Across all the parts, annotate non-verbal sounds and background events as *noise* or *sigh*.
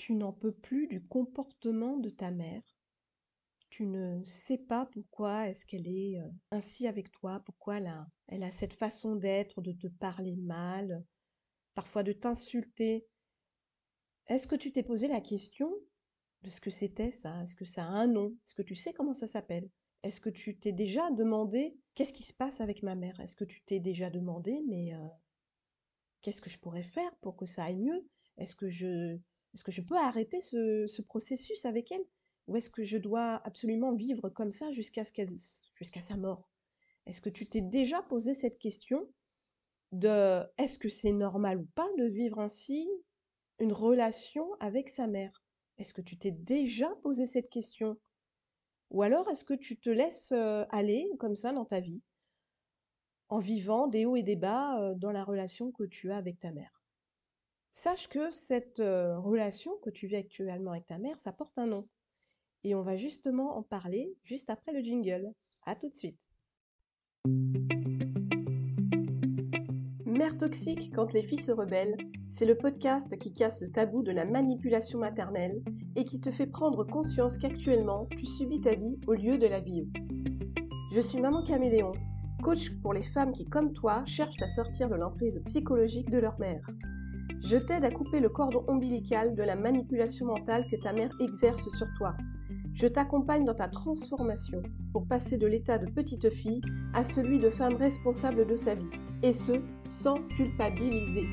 Tu n'en peux plus du comportement de ta mère. Tu ne sais pas pourquoi est-ce qu'elle est, heu, ainsi avec toi, pourquoi elle a elle a cette façon d'être, de te parler mal, parfois de t'insulter. Est-ce que tu t'es posé la question de ce que c'était ça? Est-ce que ça a un nom? Est-ce que tu sais comment ça s'appelle? Est-ce que tu t'es déjà demandé: «Qu'est-ce qui se passe avec ma mère?» est-ce que tu t'es déjà demandé: «Mais, heu, qu'est-ce que je pourrais faire pour que ça aille mieux? Est-ce que je est-ce que je peux arrêter ce ce processus avec elle? Ou est-ce que je dois absolument vivre comme ça jusqu'à sa mort?» est-ce que tu t'es déjà posé cette question de: «Est-ce que c'est normal ou pas de vivre ainsi une relation avec sa mère?» est-ce que tu t'es déjà posé cette question? Ou alors est-ce que tu te laisses, heu, aller comme ça dans ta vie en vivant des hauts et des bas, heu, dans la relation que tu as avec ta mère? Sache que cette, relation que tu vis actuellement avec ta mère, ça porte un nom et on va justement en parler juste après le jingle. À tout de suite. Mère toxique quand les filles se rebellent, c'est le podcast qui casse le tabou de la manipulation maternelle et qui te fait prendre conscience qu'actuellement, tu subis ta vie au lieu de la vivre. Je suis Maman Caméléon, coach pour les femmes qui, comme toi, cherchent à sortir de l'emprise psychologique de leur mère. Je t'aide à couper le cordon ombilical de la manipulation mentale que ta mère exerce sur toi. Je t'accompagne dans ta transformation pour passer de l'état de petite fille à celui de femme responsable de sa vie, et ce, sans culpabiliser.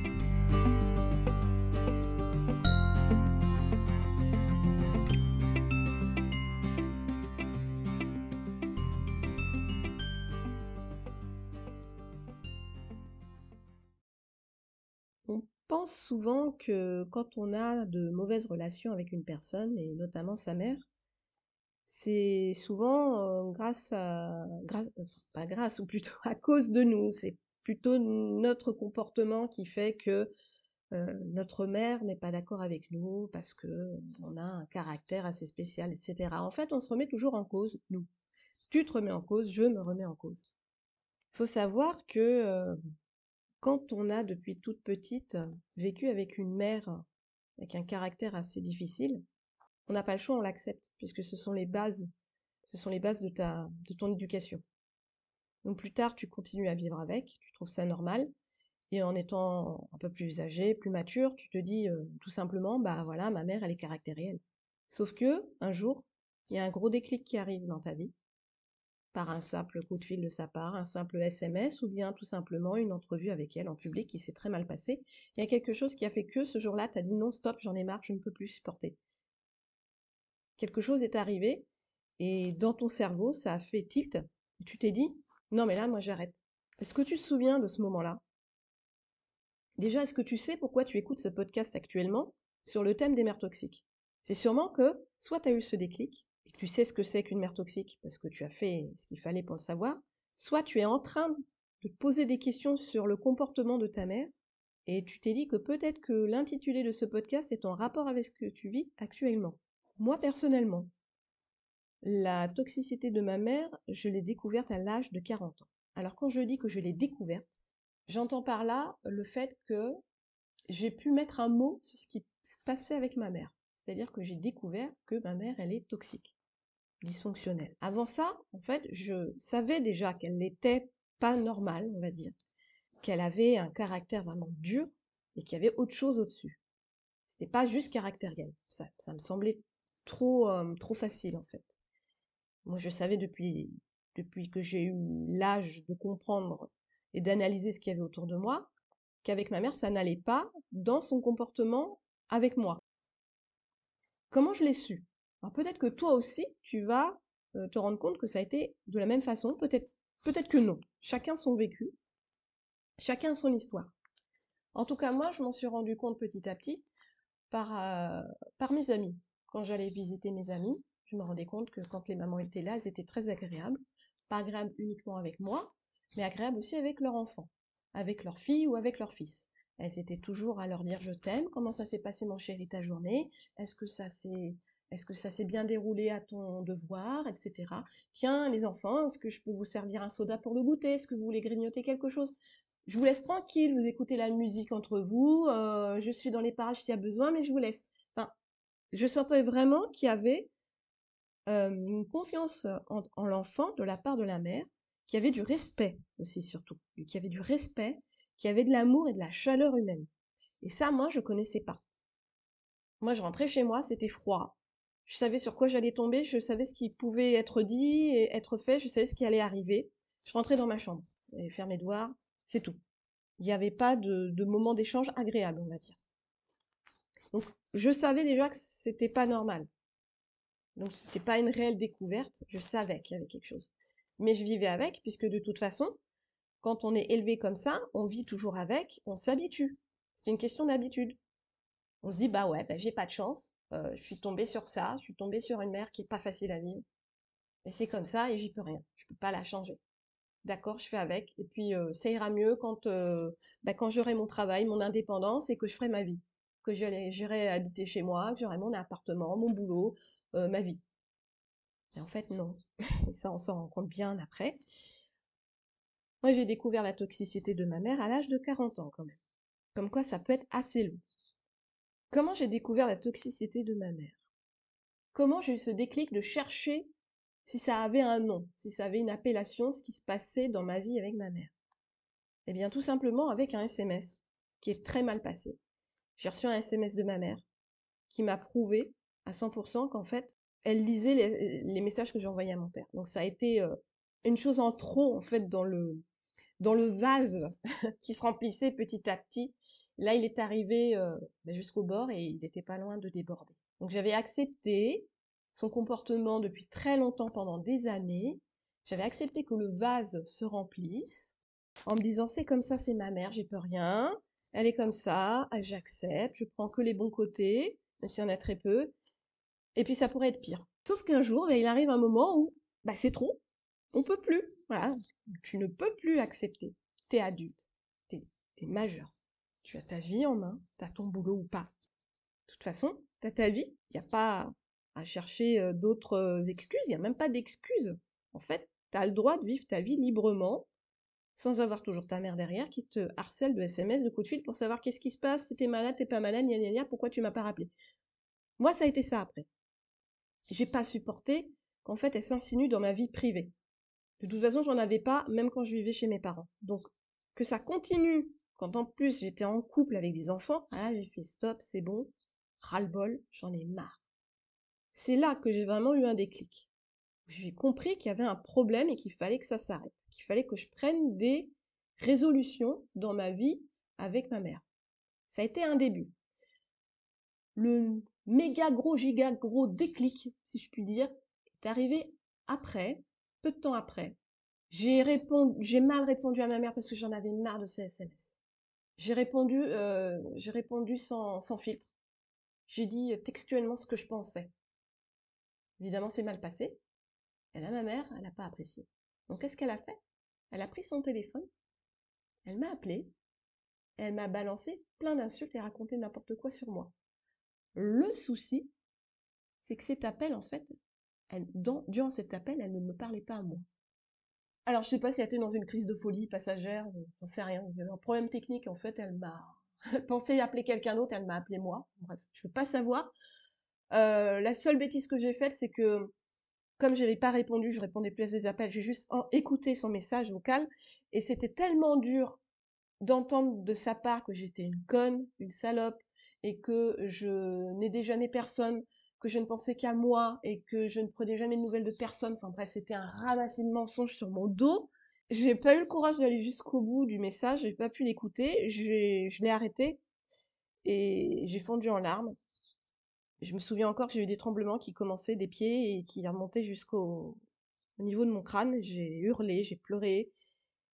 On pense souvent que quand on a de mauvaises relations avec une personne, et notamment sa mère, c'est souvent, grâce à grâce enfin pas grâce ou plutôt à cause de nous. C'est plutôt notre comportement qui fait que, notre mère n'est pas d'accord avec nous parce qu'on a un caractère assez spécial et cetera. En fait, on se remet toujours en cause, nous. Tu te remets en cause, je me remets en cause. Faut savoir que, quand on a depuis toute petite vécu avec une mère avec un caractère assez difficile, on n'a pas le choix, on l'accepte, puisque ce sont les bases, ce sont les bases de ta, de ton éducation. Donc plus tard, tu continues à vivre avec, tu trouves ça normal, et en étant un peu plus âgé, plus mature, tu te dis tout simplement, bah voilà, ma mère, elle est caractérielle. Sauf que un jour, il y a un gros déclic qui arrive dans ta vie, par un simple coup de fil de sa part, un simple SMS, ou bien tout simplement une entrevue avec elle en public qui s'est très mal passée. Il y a quelque chose qui a fait que ce jour-là, tu as dit non, stop, j'en ai marre, je ne peux plus supporter quelque chose est arrivé et dans ton cerveau, ça a fait tilt. tu t'es dit, non mais là, moi j'arrête. Est-ce que tu te souviens de ce moment-là? Déjà, est-ce que tu sais pourquoi tu écoutes ce podcast actuellement sur le thème des mères toxiques? C'est sûrement que soit tu as eu ce déclic et que tu sais ce que c'est qu'une mère toxique parce que tu as fait ce qu'il fallait pour le savoir, soit tu es en train de te poser des questions sur le comportement de ta mère et tu t'es dit que peut-être que l'intitulé de ce podcast est en rapport avec ce que tu vis actuellement. Moi, personnellement, la toxicité de ma mère, je l'ai découverte à l'âge de 40 ans. Alors quand je dis que je l'ai découverte, j'entends par là le fait que j'ai pu mettre un mot sur ce qui se passait avec ma mère. C'est-à-dire que j'ai découvert que ma mère, elle est toxique, dysfonctionnelle. Avant ça, en fait, je savais déjà qu'elle n'était pas normale, on va dire. Qu'elle avait un caractère vraiment dur et qu'il y avait autre chose au-dessus. C'était pas juste caractériel. Ça, ça me semblait trop, trop facile en fait. Moi, je savais depuis, depuis que j'ai eu l'âge de comprendre et d'analyser ce qu'il y avait autour de moi, qu'avec ma mère, ça n'allait pas dans son comportement avec moi. Comment je l'ai su? Peut-être que toi aussi, tu vas te rendre compte que ça a été de la même façon, peut-être que non. Chacun son vécu, chacun son histoire. En tout cas, moi, je m'en suis rendu compte petit à petit par, par mes amis quand j'allais visiter mes amis, je me rendais compte que quand les mamans étaient là, elles étaient très agréables. Pas agréables uniquement avec moi, mais agréables aussi avec leurs enfants, avec leurs filles ou avec leurs fils. Elles étaient toujours à leur dire je t'aime, comment ça s'est passé mon chéri ta journée, est-ce que ça s'est est-ce que ça s'est bien déroulé à ton devoir, etc. Tiens, les enfants, est-ce que je peux vous servir un soda pour le goûter? Est-ce que vous voulez grignoter quelque chose? Je vous laisse tranquille, vous écoutez la musique entre vous, euh, je suis dans les parages s'il y a besoin, mais je vous laisse. Enfin, Je sentais vraiment qu'il y avait, hem, une confiance en en l'enfant de la part de la mère, qu'il y avait du respect aussi surtout, qu'il y avait du respect, qu'il y avait de l'amour et de la chaleur humaine et ça, moi, je connaissais pas. Moi, je rentrais chez moi, c'était froid. Je savais sur quoi j'allais tomber, je savais ce qui pouvait être dit et être fait, je savais ce qui allait arriver. Je rentrais dans ma chambre, et fermais mes c'est tout. Il n'y avait pas de, de moment d'échange agréable, on va dire. Donc, je savais déjà que c'était pas normal. Donc, c'était pas une réelle découverte. Je savais qu'il y avait quelque chose. Mais je vivais avec, puisque de toute façon, quand on est élevé comme ça, on vit toujours avec, on s'habitue. C'est une question d'habitude. On se dit, bah ouais, bah j'ai pas de chance. Je suis tombée sur ça. Je suis tombée sur une mère qui est pas facile à vivre. Et c'est comme ça et j'y peux rien. Je peux pas la changer d'accord, je fais avec. Et puis ça ira mieux quand, bah, quand j'aurai mon travail, mon indépendance et que je ferai ma vie. Que j'irai habiter chez moi, que j'aurai mon appartement, mon boulot, ma vie. Et en fait, non. *laughs* ça, on s'en rend compte bien après. Moi, j'ai découvert la toxicité de ma mère à l'âge de 40 ans quand même. Comme quoi, ça peut être assez long. Comment j'ai découvert la toxicité de ma mère? Comment j'ai eu ce déclic de chercher si ça avait un nom, si ça avait une appellation, ce qui se passait dans ma vie avec ma mère? Eh bien, tout simplement avec un SMS qui est très mal passé. J'ai reçu un SMS de ma mère qui m'a prouvé à 100% qu'en fait, elle lisait les, messages que j'envoyais à mon père. Donc ça a été euh, une chose en trop en fait dans le dans le vase *laughs* qui se remplissait petit à petit. Là, il est arrivé euh, ben, jusqu'au bord et il n'était pas loin de déborder. Donc j'avais accepté son comportement depuis très longtemps pendant des années. J'avais accepté que le vase se remplisse en me disant c'est comme ça, c'est ma mère, j'ai peur rien. Elle est comme ça, j'accepte, je prends que les bons côtés, même s'il y en a très peu. Et puis ça pourrait être pire. Sauf qu'un jour, ben, il arrive un moment où bah, c'est trop, on peut plus. Voilà, tu ne peux plus accepter. T'es adulte, t'es es majeur. Tu as ta vie en main, t'as ton boulot ou pas. De toute façon, t'as ta vie. Il n'y a pas à chercher d'autres excuses. Il n'y a même pas d'excuses. En fait, tu as le droit de vivre ta vie librement, sans avoir toujours ta mère derrière qui te harcèle de SMS, de coups de fil pour savoir qu'est-ce qui se passe, si t'es malade, t'es pas malade, gna gna gna, pourquoi tu m'as pas rappelé. Moi, ça a été ça après. J'ai pas supporté qu'en fait, elle s'insinue dans ma vie privée. De toute façon, j'en avais pas, même quand je vivais chez mes parents. Donc, que ça continue, quand en plus j'étais en couple avec des enfants, ah, j'ai fait stop, c'est bon, ras-le-bol, j'en ai marre. C'est là que j'ai vraiment eu un déclic. J'ai compris qu'il y avait un problème et qu'il fallait que ça s'arrête, qu'il fallait que je prenne des résolutions dans ma vie avec ma mère. Ça a été un début. Le méga gros, giga gros déclic, si je puis dire, est arrivé après, peu de temps après. J'ai mal répondu à ma mère parce que j'en avais marre de ces SMS. J'ai répondu, euh, sans, filtre. J'ai dit textuellement ce que je pensais. Évidemment, c'est mal passé. Et là, ma mère, elle n'a pas apprécié. Donc, qu'est-ce qu'elle a fait? Elle a pris son téléphone, elle m'a appelé, elle m'a balancé plein d'insultes et raconté n'importe quoi sur moi. Le souci, c'est que cet appel, en fait, durant cet appel, elle ne me parlait pas à moi. Alors, je sais pas si elle était dans une crise de folie passagère, on sait rien. Il y avait un problème technique, en fait, elle m'a *laughs* pensé appeler quelqu'un d'autre, elle m'a appelé moi. Bref, je veux pas savoir. Euh, la seule bêtise que j'ai faite, c'est que comme je n'avais pas répondu, je répondais plus à ses appels, j'ai juste écouté son message vocal et c'était tellement dur d'entendre de sa part que j'étais une conne, une salope et que je n'aidais jamais personne, que je ne pensais qu'à moi et que je ne prenais jamais de nouvelles de personne. Enfin bref, c'était un ramassis de mensonges sur mon dos. J'ai pas eu le courage d'aller jusqu'au bout du message, j'ai pas pu l'écouter, je l'ai arrêté et j'ai fondu en larmes je me souviens encore que j'ai eu des tremblements qui commençaient des pieds et qui remontaient jusqu'au niveau de mon crâne. J'ai hurlé, j'ai pleuré.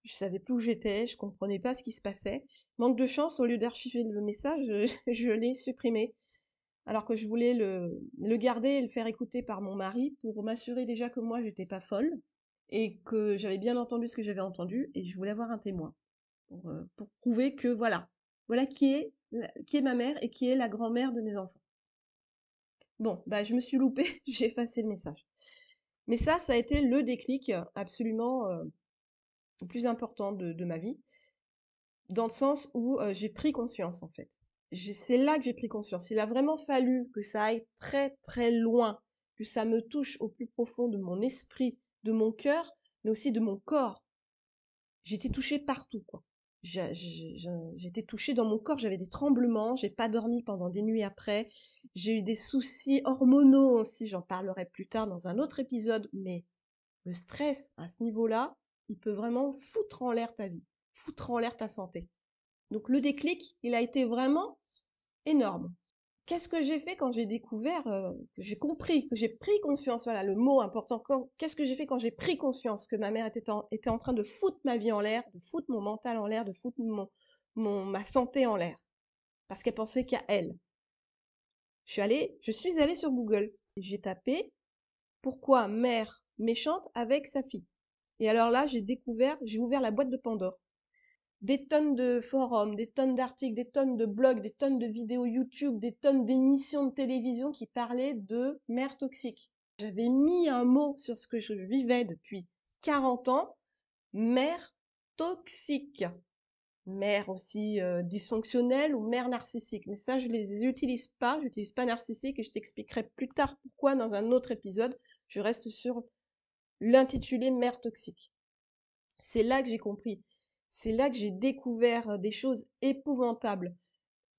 Je savais plus où j'étais, je comprenais pas ce qui se passait. Manque de chance, au lieu d'archiver le message, *laughs* je, l'ai supprimé. Alors que je voulais le, garder et le faire écouter par mon mari pour m'assurer déjà que moi j'étais pas folle et que j'avais bien entendu ce que j'avais entendu et je voulais avoir un témoin pour, euh, prouver que voilà, voilà qui est, qui est ma mère et qui est la grand-mère de mes enfants. Bon, bah, je me suis loupée, *laughs* j'ai effacé le message. Mais ça, ça a été le déclic absolument euh, le plus important de, ma vie, dans le sens où euh, j'ai pris conscience, en fait. C'est là que j'ai pris conscience. Il a vraiment fallu que ça aille très très loin, que ça me touche au plus profond de mon esprit, de mon cœur, mais aussi de mon corps. J'étais touchée partout, quoi. J'étais touchée dans mon corps, j'avais des tremblements, j'ai pas dormi pendant des nuits après, j'ai eu des soucis hormonaux aussi, j'en parlerai plus tard dans un autre épisode, mais le stress à ce niveau-là, il peut vraiment foutre en l'air ta vie, foutre en l'air ta santé. Donc le déclic, il a été vraiment énorme. Qu'est-ce que j'ai fait quand j'ai découvert, euh, que j'ai compris, que j'ai pris conscience, voilà le mot important, qu'est-ce que j'ai fait quand j'ai pris conscience que ma mère était en, train de foutre ma vie en l'air, de foutre mon mental en l'air, de foutre mon, mon, ma santé en l'air, parce qu'elle pensait qu'à elle. Je suis allée, je suis allée sur Google, j'ai tapé pourquoi mère méchante avec sa fille? Et alors là, j'ai découvert, j'ai ouvert la boîte de Pandore des tonnes de forums, des tonnes d'articles, des tonnes de blogs, des tonnes de vidéos YouTube, des tonnes d'émissions de télévision qui parlaient de mère toxique. J'avais mis un mot sur ce que je vivais depuis 40 ans, mère toxique. Mère aussi euh, dysfonctionnelle ou mère narcissique. Mais ça, je les utilise pas. J'utilise pas narcissique et je t'expliquerai plus tard pourquoi dans un autre épisode. Je reste sur l'intitulé mère toxique. C'est là que j'ai compris c'est là que j'ai découvert des choses épouvantables.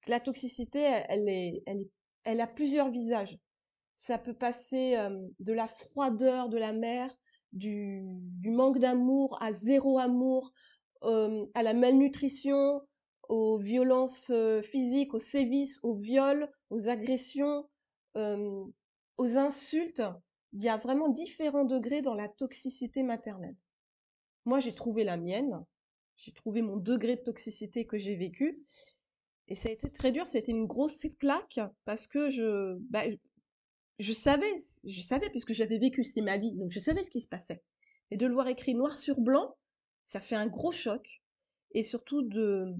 La toxicité, elle, a plusieurs visages. Ça peut passer de la froideur de la mère, du, manque d'amour à zéro amour, à la malnutrition, aux violences physiques, aux sévices, aux viols, aux agressions, aux insultes. Il y a vraiment différents degrés dans la toxicité maternelle. Moi, j'ai trouvé la mienne j'ai trouvé mon degré de toxicité que j'ai vécu. Et ça a été très dur, ça a été une grosse claque parce que je, bah, je savais, je savais puisque j'avais vécu, c'est ma vie, donc je savais ce qui se passait. Et de le voir écrit noir sur blanc, ça fait un gros choc. Et surtout de,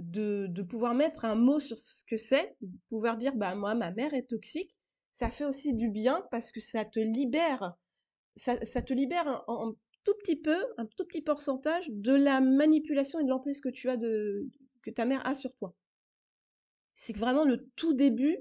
de, pouvoir mettre un mot sur ce que c'est, de pouvoir dire, bah, moi, ma mère est toxique, ça fait aussi du bien parce que ça te libère, ça, ça te libère en, tout petit peu, un tout petit pourcentage de la manipulation et de l'emprise que tu as de, que ta mère a sur toi. C'est vraiment le tout début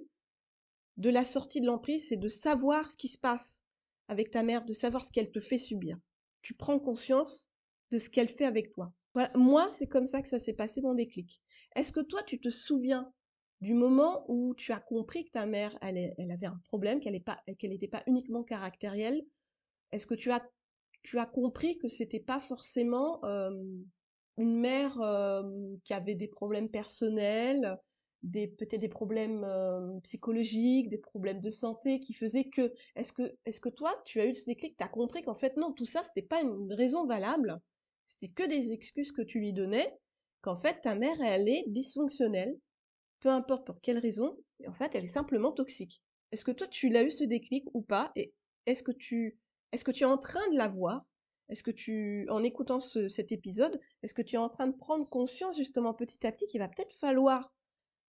de la sortie de l'emprise, c'est de savoir ce qui se passe avec ta mère, de savoir ce qu'elle te fait subir. Tu prends conscience de ce qu'elle fait avec toi. Moi, c'est comme ça que ça s'est passé mon déclic. Est-ce que toi, tu te souviens du moment où tu as compris que ta mère, elle, elle avait un problème, qu'elle n'était pas, pas uniquement caractérielle? Est-ce que tu as tu as compris que c'était pas forcément une mère qui avait des problèmes personnels, des peut-être des problèmes psychologiques, des problèmes de santé qui faisaient que est-ce que est-ce que toi tu as eu ce déclic, tu as compris qu'en fait non, tout ça c'était pas une raison valable, c'était que des excuses que tu lui donnais, qu'en fait ta mère elle est dysfonctionnelle, peu importe pour quelle raison, en fait elle est simplement toxique. Est-ce que toi tu l'as eu ce déclic ou pas et est-ce que tu est-ce que tu es en train de la voir? Est-ce que tu, en écoutant cet épisode, est-ce que tu es en train de prendre conscience justement petit à petit qu'il va peut-être falloir,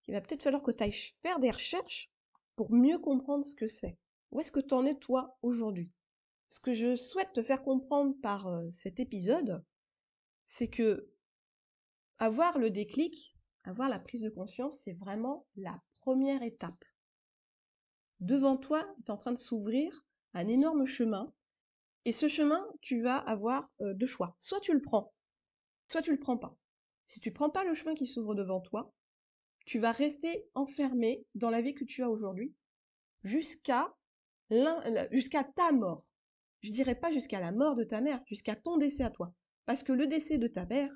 qu'il va peut-être falloir que tu ailles faire des recherches pour mieux comprendre ce que c'est? Où est-ce que tu en es toi aujourd'hui? Ce que je souhaite te faire comprendre par euh, cet épisode, c'est que avoir le déclic, avoir la prise de conscience, c'est vraiment la première étape. Devant toi est en train de s'ouvrir un énorme chemin et ce chemin, tu vas avoir deux choix. Soit tu le prends, soit tu le prends pas. Si tu prends pas le chemin qui s'ouvre devant toi, tu vas rester enfermé dans la vie que tu as aujourd'hui jusqu'à jusqu'à ta mort. Je dirais pas jusqu'à la mort de ta mère, jusqu'à ton décès à toi. Parce que le décès de ta mère,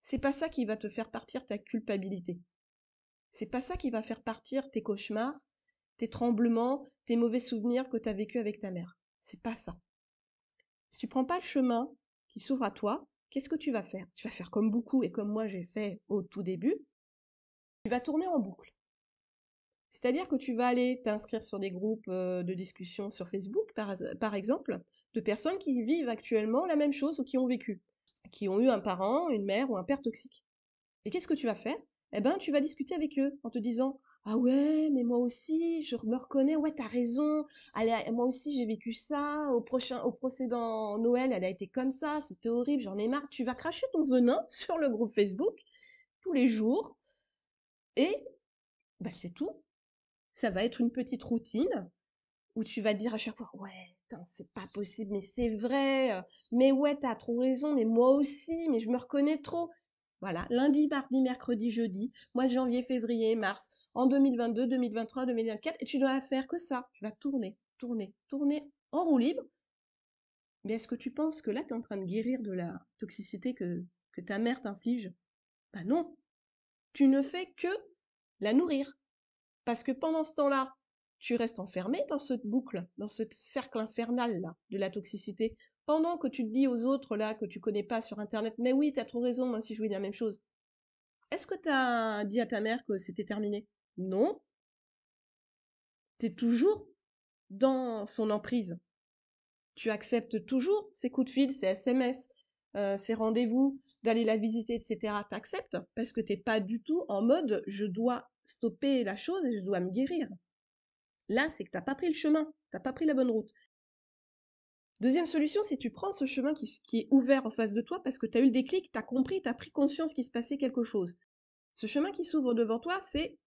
c'est pas ça qui va te faire partir ta culpabilité. C'est pas ça qui va faire partir tes cauchemars, tes tremblements, tes mauvais souvenirs que tu as vécu avec ta mère. C'est pas ça. Si tu prends pas le chemin qui s'ouvre à toi, qu'est-ce que tu vas faire? Tu vas faire comme beaucoup et comme moi j'ai fait au tout début. Tu vas tourner en boucle. C'est-à-dire que tu vas aller t'inscrire sur des groupes euh, de discussion sur Facebook, par, exemple, de personnes qui vivent actuellement la même chose ou qui ont vécu, qui ont eu un parent, une mère ou un père toxique. Et qu'est-ce que tu vas faire? Eh ben, tu vas discuter avec eux en te disant ah ouais, mais moi aussi, je me reconnais, ouais, t'as raison. Allez, moi aussi, j'ai vécu ça. Au prochain, au précédent Noël, elle a été comme ça. C'était horrible, j'en ai marre. Tu vas cracher ton venin *laughs* sur le groupe Facebook tous les jours. Et bah, c'est tout. Ça va être une petite routine où tu vas dire à chaque fois, ouais, c'est pas possible, mais c'est vrai, mais ouais, t'as trop raison, mais moi aussi, mais je me reconnais trop. Voilà, lundi, mardi, mercredi, jeudi, mois de janvier, février, mars, en 2022, 2023, 2024, et tu dois faire que ça. Tu vas tourner, tourner, tourner en roue libre. Mais est-ce que tu penses que là, tu es en train de guérir de la toxicité que, que ta mère t'inflige? Bah non. Tu ne fais que la nourrir. Parce que pendant ce temps-là, tu restes enfermé dans cette boucle, dans ce cercle infernal là de la toxicité, pendant que tu dis aux autres là que tu connais pas sur internet, mais oui, tu as trop raison, moi si je voulais la même chose. Est-ce que tu as dit à ta mère que c'était terminé? Non. Tu es toujours dans son emprise. Tu acceptes toujours ses coups de fil, ses SMS, euh, ses rendez-vous, d'aller la visiter, etc. T'acceptes parce que t'es pas du tout en mode je dois stopper la chose et je dois me guérir. Là, c'est que t'as pas pris le chemin, t'as pas pris la bonne route. Deuxième solution, si tu prends ce chemin qui, est ouvert en face de toi parce que tu as eu le déclic, tu as compris, tu as pris conscience qu'il se passait quelque chose. Ce chemin qui s'ouvre devant toi, c'est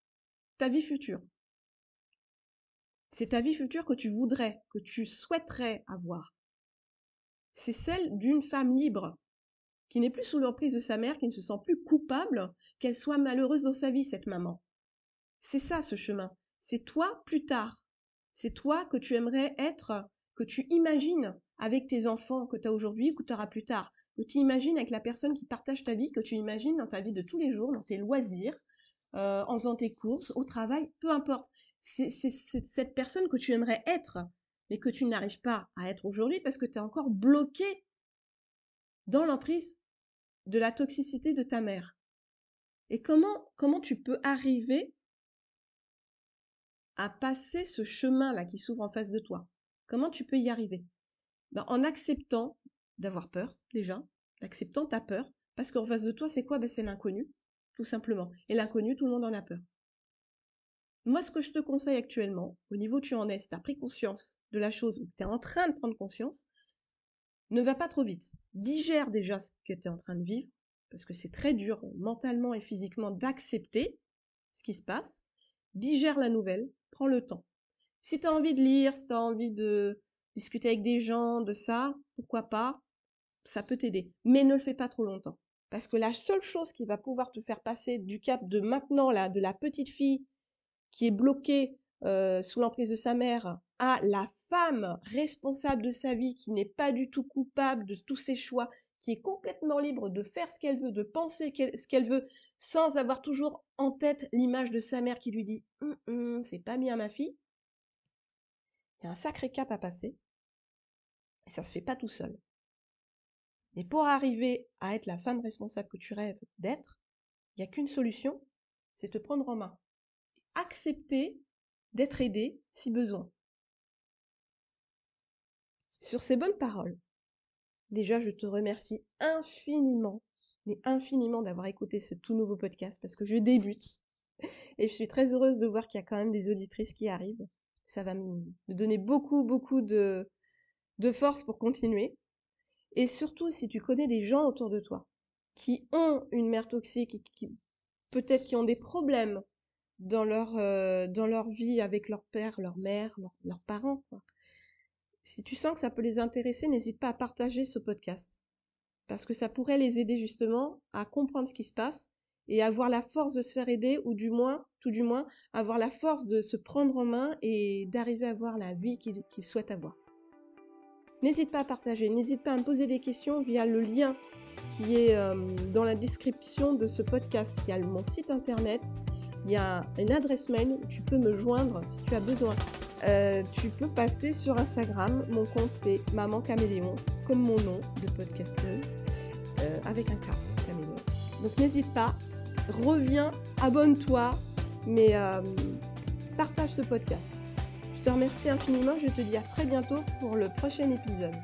ta vie future. C'est ta vie future que tu voudrais, que tu souhaiterais avoir. C'est celle d'une femme libre, qui n'est plus sous l'emprise de sa mère, qui ne se sent plus coupable qu'elle soit malheureuse dans sa vie, cette maman. C'est ça ce chemin c'est toi plus tard. C'est toi que tu aimerais être, tu imagines avec tes enfants que tu as aujourd'hui ou que tu auras plus tard. Que tu imagines avec la personne qui partage ta vie, que tu imagines dans ta vie de tous les jours, dans tes loisirs, euh, en faisant tes courses, au travail, peu importe. C'est cette personne que tu aimerais être, mais que tu n'arrives pas à être aujourd'hui parce que tu es encore bloqué dans l'emprise de la toxicité de ta mère. Et comment, comment tu peux arriver à passer ce chemin-là qui s'ouvre en face de toi? Comment tu peux y arriver? Ben, En acceptant d'avoir peur, déjà, acceptant ta peur, parce qu'en face de toi, c'est quoi? Ben, C'est l'inconnu, tout simplement. Et l'inconnu, tout le monde en a peur. Moi, ce que je te conseille actuellement, au niveau où tu en es, si tu as pris conscience de la chose, ou tu es en train de prendre conscience, ne va pas trop vite. Digère déjà ce que tu es en train de vivre, parce que c'est très dur mentalement et physiquement d'accepter ce qui se passe. Digère la nouvelle, prends le temps. Si tu as envie de lire, si tu as envie de discuter avec des gens, de ça, pourquoi pas, ça peut t'aider. Mais ne le fais pas trop longtemps. Parce que la seule chose qui va pouvoir te faire passer du cap de maintenant, là, de la petite fille qui est bloquée euh, sous l'emprise de sa mère, à la femme responsable de sa vie, qui n'est pas du tout coupable de tous ses choix, qui est complètement libre de faire ce qu'elle veut, de penser ce qu'elle veut, sans avoir toujours en tête l'image de sa mère qui lui dit hum, hum, c'est pas bien ma fille. Il y a un sacré cap à passer. Et ça se fait pas tout seul. Mais pour arriver à être la femme responsable que tu rêves d'être, il n'y a qu'une solution, c'est te prendre en main. Accepter d'être aidé si besoin. Sur ces bonnes paroles, Déjà, je te remercie infiniment, mais infiniment d'avoir écouté ce tout nouveau podcast parce que je débute. Et je suis très heureuse de voir qu'il y a quand même des auditrices qui arrivent. Ça va me donner beaucoup, beaucoup de, de force pour continuer. Et surtout, si tu connais des gens autour de toi qui ont une mère toxique qui peut-être qui ont des problèmes dans leur, euh, dans leur vie avec leur père, leur mère, leurs parents. Si tu sens que ça peut les intéresser, n'hésite pas à partager ce podcast. Parce que ça pourrait les aider justement à comprendre ce qui se passe et avoir la force de se faire aider ou du moins, tout du moins, avoir la force de se prendre en main et d'arriver à avoir la vie qu'ils souhaitent avoir. N'hésite pas à partager, n'hésite pas à me poser des questions via le lien qui est euh, dans la description de ce podcast. Il y a mon site internet, il y a une adresse mail tu peux me joindre si tu as besoin. Euh, tu peux passer sur Instagram. Mon compte c'est Maman Caméléon, comme mon nom de podcasteuse, euh, avec un K, Caméléon. Donc n'hésite pas, reviens, abonne-toi, mais euh, partage ce podcast. Je te remercie infiniment. Je te dis à très bientôt pour le prochain épisode.